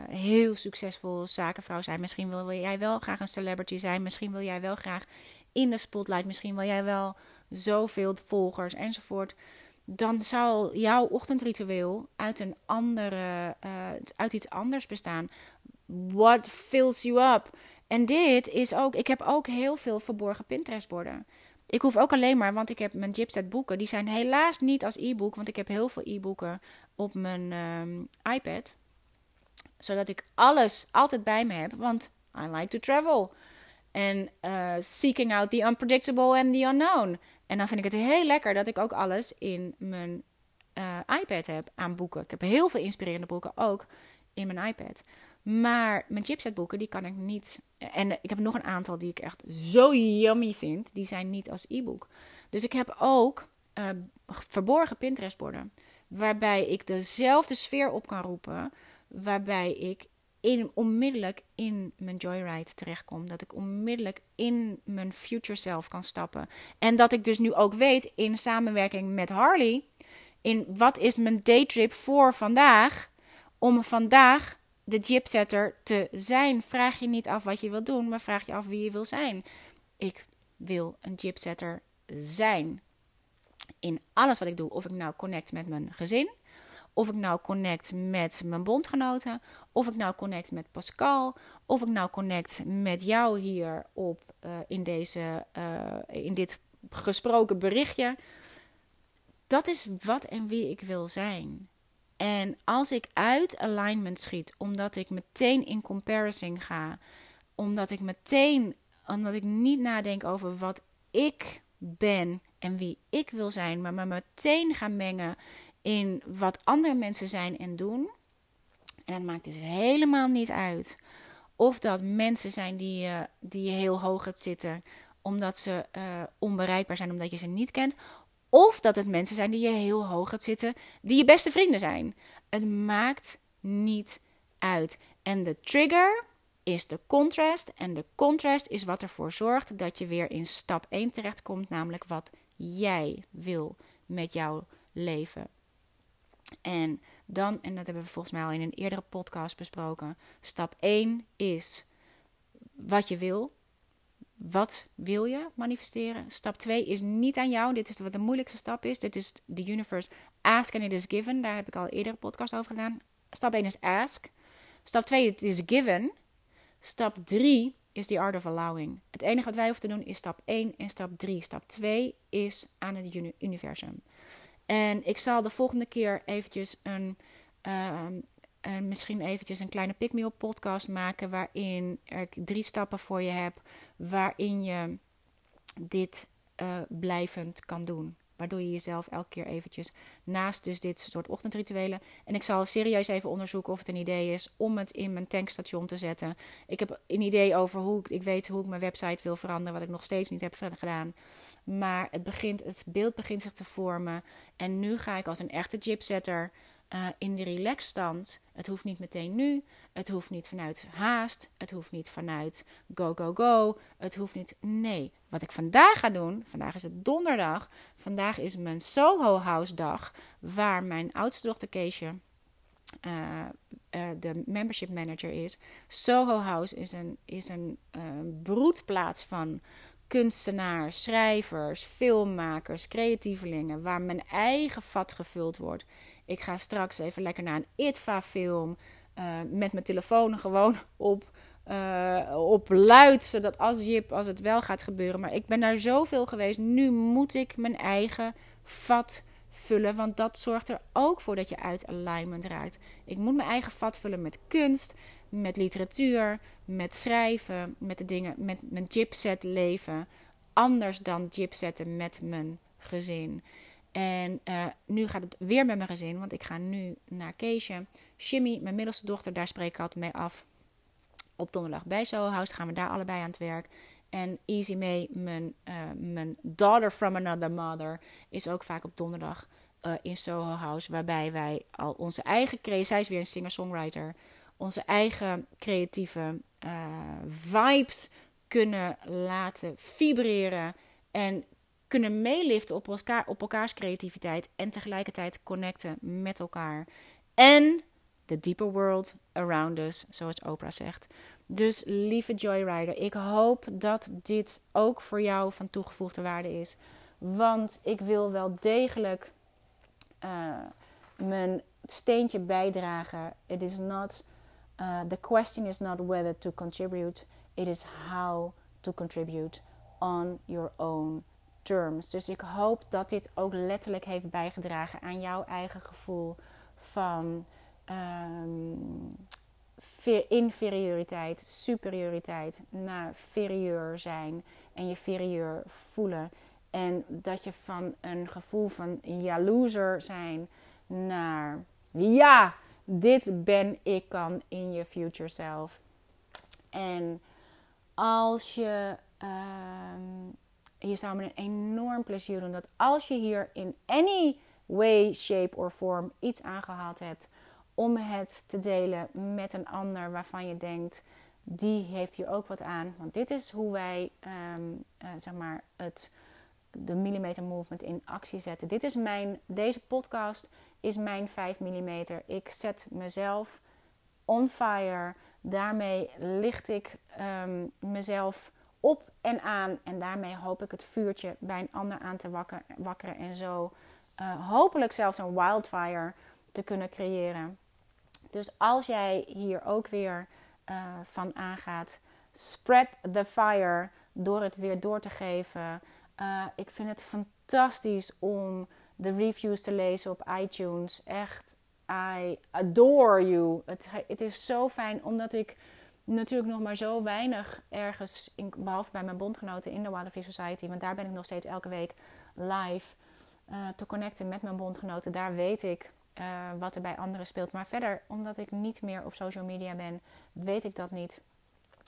heel succesvol zakenvrouw zijn. Misschien wil jij wel graag een celebrity zijn. Misschien wil jij wel graag in de spotlight. Misschien wil jij wel zoveel volgers enzovoort dan zou jouw ochtendritueel uit een andere, uit iets anders bestaan. What fills you up? En dit is ook, ik heb ook heel veel verborgen Pinterest-borden. Ik hoef ook alleen maar, want ik heb mijn Gypset boeken. Die zijn helaas niet als e-book, want ik heb heel veel e-boeken op mijn um, iPad. Zodat ik alles altijd bij me heb, want I like to travel. En uh, seeking out the unpredictable and the unknown. En dan vind ik het heel lekker dat ik ook alles in mijn uh, iPad heb aan boeken. Ik heb heel veel inspirerende boeken ook in mijn iPad. Maar mijn chipset boeken, die kan ik niet. En ik heb nog een aantal die ik echt zo yummy vind. Die zijn niet als e-book. Dus ik heb ook uh, verborgen Pinterest borden. Waarbij ik dezelfde sfeer op kan roepen. Waarbij ik in, onmiddellijk in mijn joyride terechtkom. Dat ik onmiddellijk in mijn future self kan stappen. En dat ik dus nu ook weet in samenwerking met Harley. In wat is mijn daytrip voor vandaag? Om vandaag de gypsetter te zijn. Vraag je niet af wat je wil doen, maar vraag je af wie je wil zijn. Ik wil een gypsetter zijn. In alles wat ik doe. Of ik nou connect met mijn gezin of ik nou connect met mijn bondgenoten, of ik nou connect met Pascal, of ik nou connect met jou hier op, uh, in, deze, uh, in dit gesproken berichtje. Dat is wat en wie ik wil zijn. En als ik uit alignment schiet, omdat ik meteen in comparison ga, omdat ik meteen, omdat ik niet nadenk over wat ik ben en wie ik wil zijn, maar me meteen ga mengen in wat andere mensen zijn en doen. En het maakt dus helemaal niet uit of dat mensen zijn die je, die je heel hoog hebt zitten, omdat ze uh, onbereikbaar zijn, omdat je ze niet kent. Of dat het mensen zijn die je heel hoog hebt zitten, die je beste vrienden zijn. Het maakt niet uit. En de trigger is de contrast. En de contrast is wat ervoor zorgt dat je weer in stap 1 terechtkomt, namelijk wat jij wil met jouw leven. En dan, en dat hebben we volgens mij al in een eerdere podcast besproken. Stap 1 is wat je wil. Wat wil je manifesteren? Stap 2 is niet aan jou. Dit is wat de moeilijkste stap is. Dit is the universe. Ask and it is given. Daar heb ik al eerder een podcast over gedaan. Stap 1 is ask. Stap 2 is it is given. Stap 3 is the art of allowing. Het enige wat wij hoeven te doen is stap 1 en stap 3. Stap 2 is aan het universum. En ik zal de volgende keer eventjes een, uh, misschien eventjes een kleine pick me podcast maken. Waarin ik drie stappen voor je heb. Waarin je dit uh, blijvend kan doen. Waardoor je jezelf elke keer eventjes naast dus dit soort ochtendrituelen. En ik zal serieus even onderzoeken of het een idee is om het in mijn tankstation te zetten. Ik heb een idee over hoe ik, ik weet hoe ik mijn website wil veranderen. Wat ik nog steeds niet heb gedaan. Maar het, begint, het beeld begint zich te vormen. En nu ga ik als een echte gypsetter uh, in de relaxstand. Het hoeft niet meteen nu. Het hoeft niet vanuit haast. Het hoeft niet vanuit go, go, go. Het hoeft niet. Nee. Wat ik vandaag ga doen. Vandaag is het donderdag. Vandaag is mijn Soho House dag. Waar mijn oudste dochter Keesje. Uh, uh, de membership manager is. Soho House is een, is een broedplaats van kunstenaars, schrijvers, filmmakers, creatievelingen, waar mijn eigen vat gevuld wordt. Ik ga straks even lekker naar een ITVA-film uh, met mijn telefoon gewoon op, uh, op luid, zodat als Jip, als het wel gaat gebeuren. Maar ik ben daar zoveel geweest, nu moet ik mijn eigen vat vullen, want dat zorgt er ook voor dat je uit alignment raakt. Ik moet mijn eigen vat vullen met kunst, met literatuur, met schrijven, met de dingen, met mijn gypset leven. Anders dan gypsetten met mijn gezin. En uh, nu gaat het weer met mijn gezin, want ik ga nu naar Keesje. Shimmy, mijn middelste dochter, daar spreek ik altijd mee af. Op donderdag bij Soho House gaan we daar allebei aan het werk. En Easy May, mijn, uh, mijn daughter from another mother, is ook vaak op donderdag uh, in Soho House. Waarbij wij al onze eigen zij is weer een singer-songwriter, onze eigen creatieve vibes kunnen laten vibreren. En kunnen meeliften op, elkaar, op elkaars creativiteit. En tegelijkertijd connecten met elkaar. En the deeper world around us, zoals Oprah zegt. Dus lieve Joyrider, ik hoop dat dit ook voor jou van toegevoegde waarde is. Want ik wil wel degelijk uh, mijn steentje bijdragen. It is not uh, the question is not whether to contribute, it is how to contribute on your own Dus ik hoop dat dit ook letterlijk heeft bijgedragen aan jouw eigen gevoel van um, inferioriteit, superioriteit naar ferieur zijn en je ferieur voelen. En dat je van een gevoel van jaloezer zijn naar ja, dit ben ik kan in je future self. En als je, je zou me een enorm plezier doen dat als je hier in any way, shape or form iets aangehaald hebt, om het te delen met een ander waarvan je denkt, die heeft hier ook wat aan. Want dit is hoe wij ehm, eh, zeg maar het, de millimeter movement in actie zetten. Dit is mijn, deze podcast is mijn 5 mm. Ik zet mezelf on fire. Daarmee licht ik ehm, mezelf op en aan. En daarmee hoop ik het vuurtje bij een ander aan te wakkeren. En zo uh, hopelijk zelfs een wildfire te kunnen creëren. Dus als jij hier ook weer uh, van aangaat, spread the fire door het weer door te geven. Uh, ik vind het fantastisch om de reviews te lezen op iTunes. Echt, I adore you. Het is zo fijn omdat ik natuurlijk nog maar zo weinig ergens, in, behalve bij mijn bondgenoten in de Waterfree Society, want daar ben ik nog steeds elke week live uh, te connecten met mijn bondgenoten. Daar weet ik uh, wat er bij anderen speelt. Maar verder, omdat ik niet meer op social media ben, weet ik dat niet.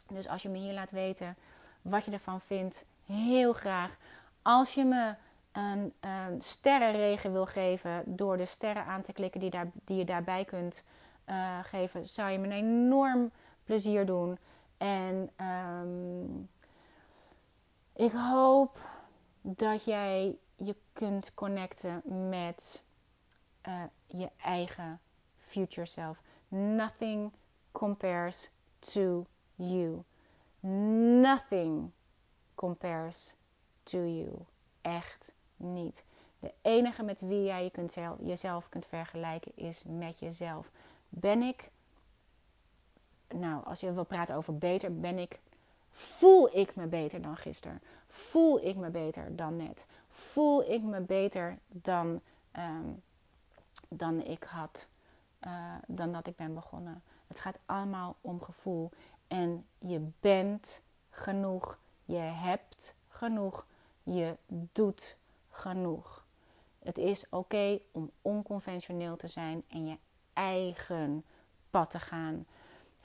Dus als je me hier laat weten wat je ervan vindt, heel graag. Als je me een, sterrenregen wil geven door de sterren aan te klikken die, daar, die je daarbij kunt uh, geven, zou je me een enorm plezier doen. En um, ik hoop dat jij je kunt connecten met uh, je eigen future self. Nothing compares to you. Nothing compares to you. Echt niet. De enige met wie jij je kunt jezelf kunt vergelijken is met jezelf. Ben ik, nou, als je wil praten over beter, ben ik, voel ik me beter dan gisteren? Voel ik me beter dan net? Voel ik me beter dan, um, dan ik had, uh, dan dat ik ben begonnen? Het gaat allemaal om gevoel. En je bent genoeg. Je hebt genoeg. Je doet genoeg. Het is oké om onconventioneel te zijn en je eigen pad te gaan.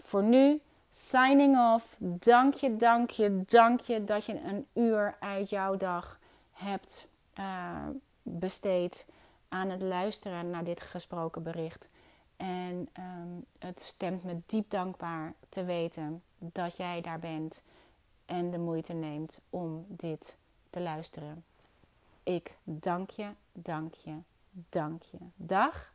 Voor nu, signing off. Dank je, dank je, dank je dat je een uur uit jouw dag hebt uh, besteed aan het luisteren naar dit gesproken bericht. En um, het stemt me diep dankbaar te weten dat jij daar bent en de moeite neemt om dit te luisteren. Ik dank je, dank je, dank je. Dag